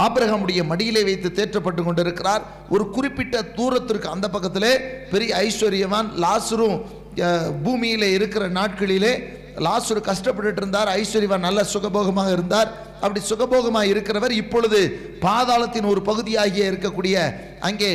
A: ஆபிரகமுடைய மடியிலே வைத்து தேற்றப்பட்டு கொண்டிருக்கிறார். ஒரு குறிப்பிட்ட தூரத்திற்கு அந்த பக்கத்திலே பெரிய ஐஸ்வர்யவான் லாசுரும் பூமியிலே இருக்கிற நாட்களிலே லாசுரு கஷ்டப்பட்டுட்டு இருந்தார் ஐஸ்வர்யவா நல்ல சுகபோகமாக இருந்தார். அப்படி சுகபோகமாக இருக்கிறவர் இப்பொழுது பாதாளத்தின் ஒரு பகுதியாகிய இருக்கக்கூடிய அங்கே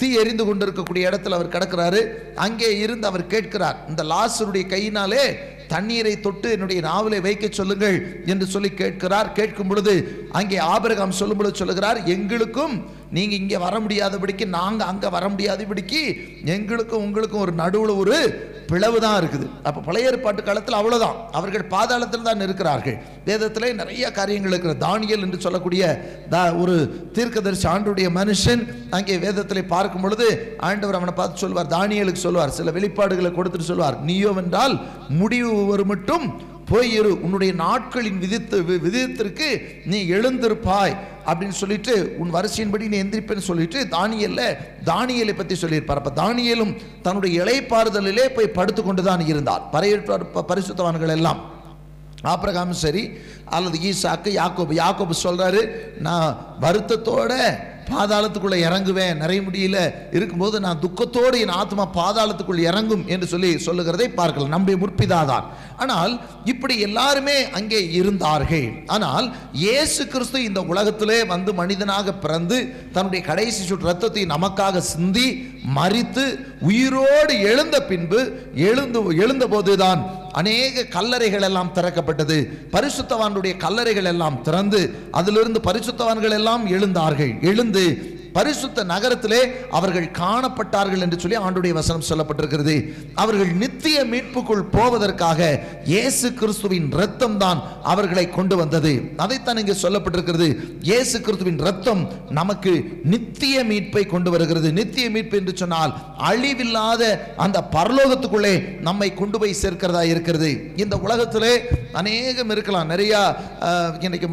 A: தீ எரிந்து கொண்டிருக்கக்கூடிய இடத்துல அவர் கிடக்கிறாரு. அங்கே இருந்து அவர் கேட்கிறார் இந்த லாசருடைய கையினாலே தண்ணீரை தொட்டு என்னுடைய நாவலை வைக்க சொல்லுங்கள் என்று சொல்லி கேட்கிறார். கேட்கும் பொழுது அங்கே ஆபரகம் சொல்லும் பொழுது சொல்லுகிறார் எங்களுக்கும் நீங்கள் இங்கே வர முடியாதபடிக்கு நாங்கள் அங்கே வர முடியாதபடிக்கு எங்களுக்கும் உங்களுக்கும் ஒரு நடுவில் ஒரு பிளவு தான் இருக்குது. அப்போ பழைய ஏற்பாட்டு காலத்தில் அவ்வளோதான் அவர்கள் பாதாளத்தில் தான் இருக்கிறார்கள். வேதத்திலே நிறைய காரியங்கள் இருக்கிற தானியல் என்று சொல்லக்கூடிய தா- ஒரு தீர்க்கதரிசி ஆண்டுடைய மனுஷன் அங்கே வேதத்தில் பார்க்கும் பொழுது ஆண்டவர் அவனை பார்த்து சொல்வார் தானியலுக்கு சொல்வார் சில வெளிப்பாடுகளை கொடுத்துட்டு சொல்வார் நீயோ என்றால் முடிவு ஒரு மட்டும் போயிரு உன்னுடைய நாட்களின் விதித்து வி- நீ எழுந்திருப்பாய் அப்படின்னு சொல்லிட்டு உன் வரிசையின்படி நீ எந்திரிப்பேன்னு சொல்லிட்டு தானியல்ல தானியலை பற்றி சொல்லியிருப்பார். அப்போ தானியலும் தன்னுடைய இளைப்பாறுதலிலே போய் படுத்து கொண்டு தான் இருந்தார் பரையற்ற பரிசுத்தவான்கள் எல்லாம். ஆப்ரகாம் சரி அல்லது ஈசாக்கு யாக்கோபு யாக்கோபு சொல்கிறாரு நான் வருத்தத்தோட பாதாளத்துக்குள்ள இறங்குவேன் நிறைய முடியல. இருக்கும்போது நான் துக்கத்தோடு என் ஆத்மா பாதாளத்துக்குள் இறங்கும் என்று சொல்லி சொல்லுகிறதை பார்க்கலாம். நம்முடைய முற்பிதாதான் ஆனால் இப்படி எல்லாருமே அங்கே இருந்தார்கள். ஆனால் இயேசு கிறிஸ்து இந்த உலகத்திலே வந்து மனிதனாக பிறந்து தன்னுடைய கடைசி சுற்று ரத்தத்தை நமக்காக சிந்தி மறித்து உயிரோடு எழுந்த பின்பு எழுந்து எழுந்த போதுதான் அநேக கல்லறைகள் எல்லாம் திறக்கப்பட்டது. பரிசுத்தவானுடைய கல்லறைகள் எல்லாம் திறந்து அதிலிருந்து பரிசுத்தவான்கள் எல்லாம் எழுந்தார்கள். எழுந்து பரிசுத்த நகரத்திலே அவர்கள் காணப்பட்டார்கள் என்று சொல்லி ஆண்டுடைய வசனம் சொல்லப்பட்டிருக்கிறது. அவர்கள் நித்திய மீட்புக்குள் போவதற்காக இயேசு கிறிஸ்துவின் ரத்தம் தான் அவர்களை கொண்டு வந்தது. அதைத்தான் இங்கே சொல்லப்பட்டிருக்கிறது. இயேசு கிறிஸ்துவின் ரத்தம் நமக்கு நித்திய மீட்பை கொண்டு வருகிறது. நித்திய மீட்பு என்று சொன்னால் அழிவில்லாத அந்த பரலோகத்துக்குள்ளே நம்மை கொண்டு போய் சேர்க்கிறதா இருக்கிறது. இந்த உலகத்திலே அநேகம் இருக்கலாம். நிறையா இன்னைக்கு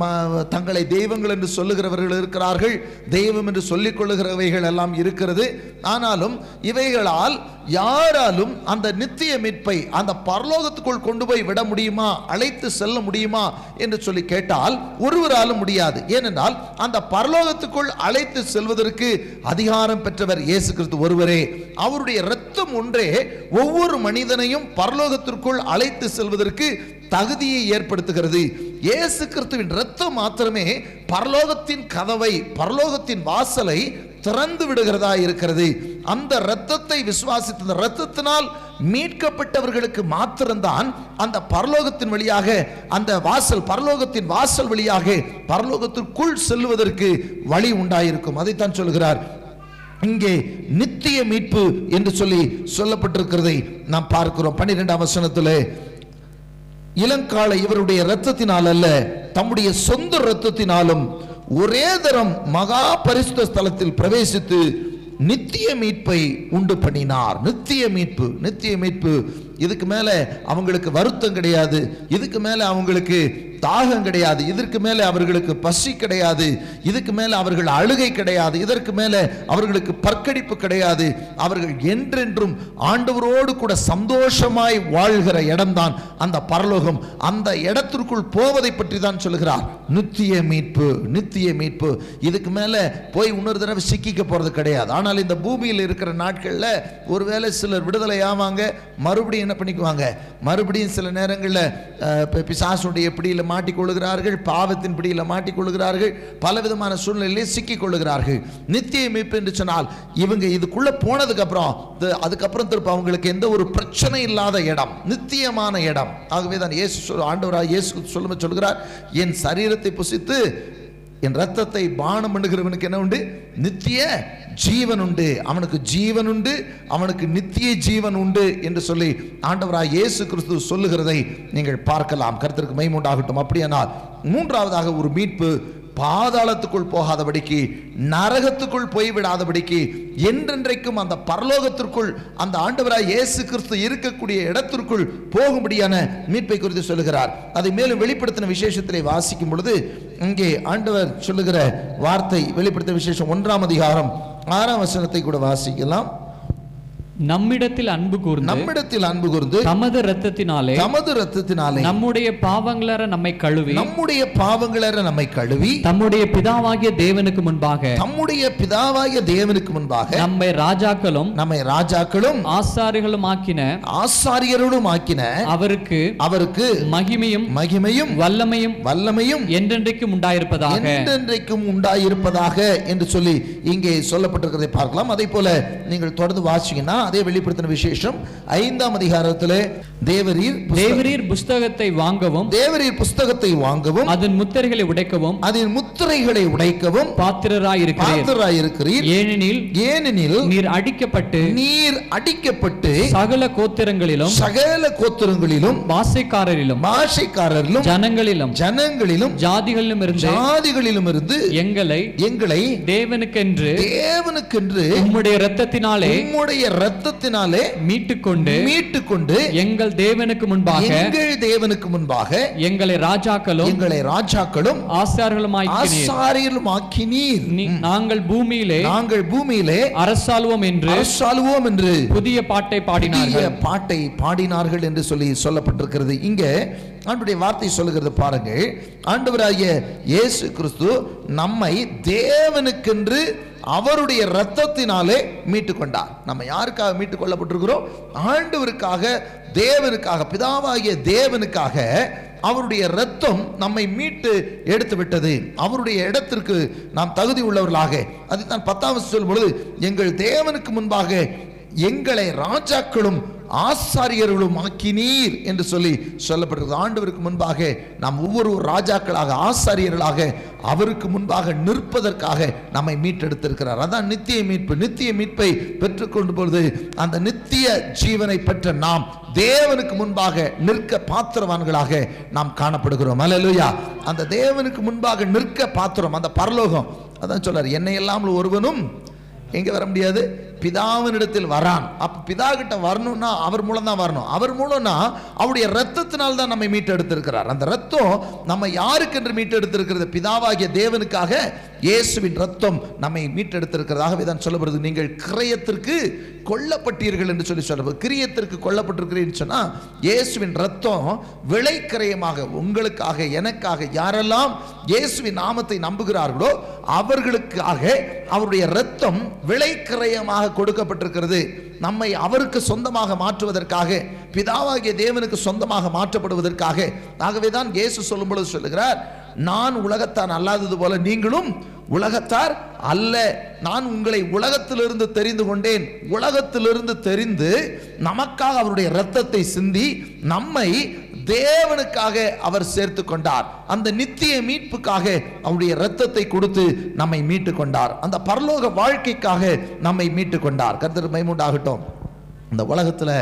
A: தங்களை தெய்வங்கள் என்று சொல்லுகிறவர்கள் இருக்கிறார்கள். தெய்வம் என்று சொல்லி கொள்ளுகிறவைகள் எல்லாம் இருக்கிறது. ஆனாலும் இவைகளால் யாராலும் அந்த நித்திய மீட்பை அந்த பரலோகத்துக்குள் கொண்டு போய் விட முடியுமா அழைத்து செல்ல முடியுமா என்று சொல்லி கேட்டால் ஒருவராலும் முடியாது. ஏனென்றால் அந்த பரலோகத்துக்குள் அழைத்து செல்வதற்கு அதிகாரம் பெற்றவர் இயேசு கிறிஸ்து ஒருவரே. அவருடைய இரத்தம் ஒன்றே ஒவ்வொரு மனிதனையும் பரலோகத்திற்குள் அழைத்து செல்வதற்கு தகுதியை ஏற்படுத்துகிறது. இயேசு கிறிஸ்துவின் ரத்தம் மாத்திரமே பரலோகத்தின் கதவை பரலோகத்தின் வாசலை திறந்து விடுகிறதா இருக்கிறது. அந்த இரத்தத்தை விசுவாசித்த அந்த இரத்தத்தினால் மீட்கப்பட்டவர்களுக்கு மாத்திரம்தான் அந்த பரலோகத்தின் வழியாக அந்த வாசல் பரலோகத்தின் வாசல் வழியாக பரலோகத்திற்குள் செல்வதற்கு வழி உண்டாயிருக்கும். அதைத்தான் சொல்கிறார். இங்கே நித்திய மீட்பு என்று சொல்லி சொல்லப்பட்டிருக்கிறதை நாம் பார்க்கிறோம். பன்னிரெண்டாம் வசனத்திலே இளங்கால இவருடைய இரத்தத்தினால் அல்ல தம்முடைய சொந்த இரத்தத்தினாலும் ஒரே தரம் மகா பரிசுத்த ஸ்தலத்தில் பிரவேசித்து நித்திய மீட்பை உண்டு பண்ணினார். நித்திய மீட்பு நித்திய மீட்பு. இதுக்கு மேலே அவங்களுக்கு வருத்தம் கிடையாது. இதுக்கு மேலே அவங்களுக்கு தாகம் கிடையாது. இதற்கு மேலே அவர்களுக்கு பசி கிடையாது. இதுக்கு மேலே அவர்கள் அழுகை கிடையாது. இதற்கு மேலே அவர்களுக்கு பற்கடிப்பு கிடையாது. அவர்கள் என்றென்றும் ஆண்டவரோடு கூட சந்தோஷமாய் வாழ்கிற இடம்தான் அந்த பரலோகம். அந்த இடத்திற்குள் போவதை பற்றி தான் சொல்லுகிறார் நித்திய மீட்பு நித்திய மீட்பு. இதுக்கு மேலே போய் இன்னொரு தடவை சிக்கிக்க போறது கிடையாது. ஆனால் இந்த பூமியில் இருக்கிற நாட்களில் ஒருவேளை சிலர் விடுதலை ஆவாங்க மறுபடியும் என்ன பண்ணிக்குவாங்க? மறுபடியும் சில நேரங்களில் அஹ், பிசாசுடைய பிடியில் மாட்டிக்கொள்ளுகிறார்கள் பாவத்தின் பிடியில் மாட்டிக்கொள்ளுகிறார்கள் பலவிதமான சூழ்நிலையிலே சிக்கிக் கொள்ளுகிறார்கள். நித்திய மீட்பு என்று சொன்னால் இவங்க இதுக்குள்ளே போனதுக்கு அப்புறம் அதுக்கப்புறம் திருப்ப அவங்களுக்கு எந்த ஒரு பிரச்சனை இல்லாத இடம் நித்தியமான இடம். ஆகவே தான் இயேசு சொல் ஆண்டவராக இயேசு சொல்லும சொல்கிறார் என் சரீரத்தை புசித்து என் ரத்தத்தை பானம் பண்ணுகிறவனுக்கு என்ன உண்டு? நித்திய ஜீவன் உண்டு. அவனுக்கு ஜீவன் உண்டு அவனுக்கு நித்திய ஜீவன் உண்டு என்று சொல்லி ஆண்டவராய் இயேசு கிறிஸ்து சொல்லுகிறதை நீங்கள் பார்க்கலாம். கருத்திற்கு மைமுண்டாகட்டும் அப்படியானால் மூன்றாவதாக ஒரு மீட்பு பாதாளத்துக்குள் போகாதபடிக்கு நரகத்துக்குள் போய்விடாதபடிக்கு என்றென்றைக்கும் அந்த பரலோகத்திற்குள் அந்த ஆண்டவராய் இயேசு கிறிஸ்து இருக்கக்கூடிய இடத்திற்குள் போகும்படியான மீட்பை குறித்து சொல்லுகிறார். அதை மேலும் வெளிப்படுத்தின விசேஷத்திலே வாசிக்கும் பொழுது இங்கே ஆண்டவர் சொல்லுகிற வார்த்தை வெளிப்படுத்தின விசேஷம் ஒன்றாம் அதிகாரம் ஆறாம் வசனத்தை கூட வாசிக்கலாம்.
B: நம்மிடத்தில் அன்பு கூர்ந்து
A: நம்மிடத்தில் அன்பு கூர்ந்து
B: தமது இரத்தத்தினாலே
A: தமது ரத்தத்தினாலே
B: நம்முடைய பாவங்களற நம்மை கழுவி
A: நம்முடைய பாவங்களற நம்மை கழுவி
B: தம்முடைய பிதாவாகிய தேவனுக்கு முன்பாக
A: நம்முடைய பிதாவாகிய தேவனுக்கு முன்பாக
B: நம்மை ராஜாக்களும்
A: நம்மை ராஜாக்களும்
B: ஆசாரிகளும் ஆக்கின
A: ஆசாரியரோடும் ஆக்கின
B: அவருக்கு
A: அவருக்கு
B: மகிமையும்
A: மகிமையும்
B: வல்லமையும்
A: வல்லமையும்
B: என்றென்றைக்கும் உண்டாயிருப்பதாக.
A: என்றென்றைக்கும் உண்டாயிருப்பதாக என்று சொல்லி இங்கே சொல்லப்பட்டிருக்கிறதை பார்க்கலாம். அதே போல நீங்கள் தொடர்ந்து வாசிங்கன்னா அதே வெளிப்படுத்தின விசேஷம். ஐந்தாம் அதிகாரத்திலே தேவரீர்
B: தேவரீர் புஸ்தகத்தை வாங்கவும்
A: தேவரீர் புஸ்தகத்தை வாங்கவும்
B: அதன் முத்திரைகளை உடைக்கவும்
A: அதன் முத்திரைகளை உடைக்கவும்
B: பாத்திரராயிருக்கிறீர்.
A: பாத்திராயிருக்கிறீர்
B: ஏனெனில்
A: ஏனெனில்
B: நீர் அடிக்கப்பட்டு
A: நீர் அடிக்கப்பட்டு
B: சகல கோத்திரங்களிலும்
A: சகல கோத்திரங்களிலும்
B: பாசைக்காரரிலும்
A: பாஷைக்காரரிலும்
B: ஜனங்களிலும்
A: ஜனங்களிலும்
B: ஜாதிகளிலும் இருந்து
A: ஜாதிகளிலும் இருந்து
B: எங்களை
A: எங்களை
B: தேவனுக்கென்று
A: தேவனுக்கென்று
B: உம்முடைய இரத்தத்தினாலே
A: உம்முடைய இரத்தத்தினாலே
B: மீட்டுக்கொண்டு
A: மீட்டுக்கொண்டு
B: எங்கள் தேவனுக்கு முன்பாக
A: எங்கள் தேவனுக்கு முன்பாக
B: எங்களை ராஜாக்களும்
A: எங்களை ராஜாக்களும்
B: ஆசார்களுமாக்கிறீர்
A: ஆசாரியர்களும் ஆக்கினீர்
B: நாங்கள் பூமியிலே
A: நாங்கள் பூமியிலே
B: அரசாளுவோம் என்று
A: அரசாளுவோம் என்று
B: புதிய பாட்டை பாடினார்கள்.
A: பாட்டை பாடினார்கள் என்று சொல்லி சொல்லப்பட்டிருக்கிறது. இங்க ஆண்டுடைய வார்த்தை சொல்லுகிறது பாருங்கள். ஆண்டவராகிய இயேசு கிறிஸ்து நம்மை தேவனுக்கென்று அவருடைய இரத்தத்தினாலே மீட்டு கொண்டார் நம்ம யாருக்காக மீட்டு கொள்ளப்பட்டிருக்கிறோம் ஆண்டவருக்காக தேவனுக்காக பிதாவாகிய தேவனுக்காக அவருடைய இரத்தம் நம்மை மீட்டு எடுத்து விட்டது. அவருடைய இடத்திற்கு நாம் தகுதி உள்ளவர்களாக. அதுதான் பத்தாம் சொல்லும் பொழுது எங்கள் தேவனுக்கு முன்பாக எங்களை ராஜாக்களும் ஆசாரியர்களும் ஆக்கினீர் என்று சொல்லி சொல்லப்பட்டிருக்கிறது ஆண்டவருக்கு முன்பாக நாம் ஒவ்வொரு ராஜாக்களாக ஆசாரியர்களாக அவருக்கு முன்பாக நிற்பதற்காக நம்மை மீட்டெடுத்திருக்கிறார். அதான் நித்திய மீட்பு. நித்திய மீட்பை பெற்றுக்கொண்டு பொழுது அந்த நித்திய ஜீவனை பெற்ற நாம் தேவனுக்கு முன்பாக நிற்க பாத்திரவான்களாக நாம் காணப்படுகிறோம். அலலுயா அந்த தேவனுக்கு முன்பாக நிற்க பாத்திரம் அந்த பரலோகம். அதான் சொல்றார் என்னை இல்லாமல் ஒருவனும் எங்க வர முடியாது? பிதாவினிடத்தில் வரான். அப்போ பிதா கிட்ட வரணும்னா அவர் மூலம் தான் வரணும். அவர் மூலம்னா அவருடைய ரத்தத்தினால் தான் நம்மை மீட்டெடுத்திருக்கிறார். அந்த ரத்தம் நம்ம யாருக்கென்று மீட்டெடுத்திருக்கிறது? பிதாவாகிய தேவனுக்காக இயேசுவின் ரத்தம் நம்மை மீட்டெடுத்திருக்கிறதாகவே தான் சொல்லப்படுது. நீங்கள் கிரயத்திற்கு கொல்லப்பட்டீர்கள் என்று சொல்லி சொல்லப்படுது. கிரியத்திற்கு கொல்லப்பட்டிருக்கிறீர்கள் சொன்னால் இயேசுவின் ரத்தம் விலை கிரயமாக உங்களுக்காக எனக்காக யாரெல்லாம் இயேசுவின் நாமத்தை நம்புகிறார்களோ அவர்களுக்காக அவருடைய ரத்தம் விலை கிரயமாக கொடுக்கப்பட்டிருக்கிறது. நம்மை அவருக்கு சொந்தமாக மாற்றுவதற்காக பிதாவாகிய தேவனுக்கு சொந்தமாக மாற்றப்படுவதற்காக. ஆகவே தான் இயேசு சொல்லும் பொழுது சொல்லுகிறார் நான் உலகத்தான் அல்லாதது போல நீங்களும் உலகத்தார் அல்ல. நான் உங்களை உலகத்திலிருந்து தெரிந்து கொண்டேன். உலகத்திலிருந்து தெரிந்து நமக்காக அவருடைய இரத்தத்தை சிந்தி நம்மை தேவனுக்காக அவர் சேர்த்து கொண்டார். அந்த நித்திய மீட்புக்காக அவருடைய இரத்தத்தை கொடுத்து நம்மை மீட்டு கொண்டார். அந்த பரலோக வாழ்க்கைக்காக நம்மை மீட்டு கொண்டார். கர்த்தர் மைமுண்டாகட்டும். இந்த உலகத்தில்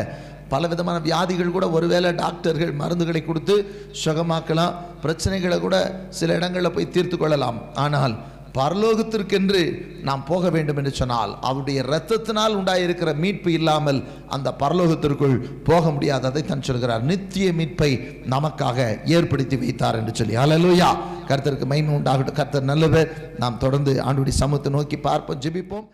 A: பல விதமான வியாதிகள் கூட ஒருவேளை டாக்டர்கள் மருந்துகளை கொடுத்து சுகமாக்கலாம். பிரச்சனைகளை கூட சில இடங்களில் போய் தீர்த்து கொள்ளலாம். ஆனால் பரலோகத்திற்கென்று நாம் போக வேண்டும் என்று சொன்னால் அவருடைய இரத்தத்தினால் உண்டாயிருக்கிற மீட்பு இல்லாமல் அந்த பரலோகத்திற்குள் போக முடியாததை தன் சொல்கிறார். நித்திய மீட்பை நமக்காக ஏற்படுத்தி வைத்தார் என்று சொல்லி. அலலுயா கருத்தருக்கு மகிமை உண்டாகட்டும். கருத்தர் நல்லவர். நாம் தொடர்ந்து ஆண்டுடைய சமூகத்தை நோக்கி பார்ப்போம் ஜெபிப்போம்.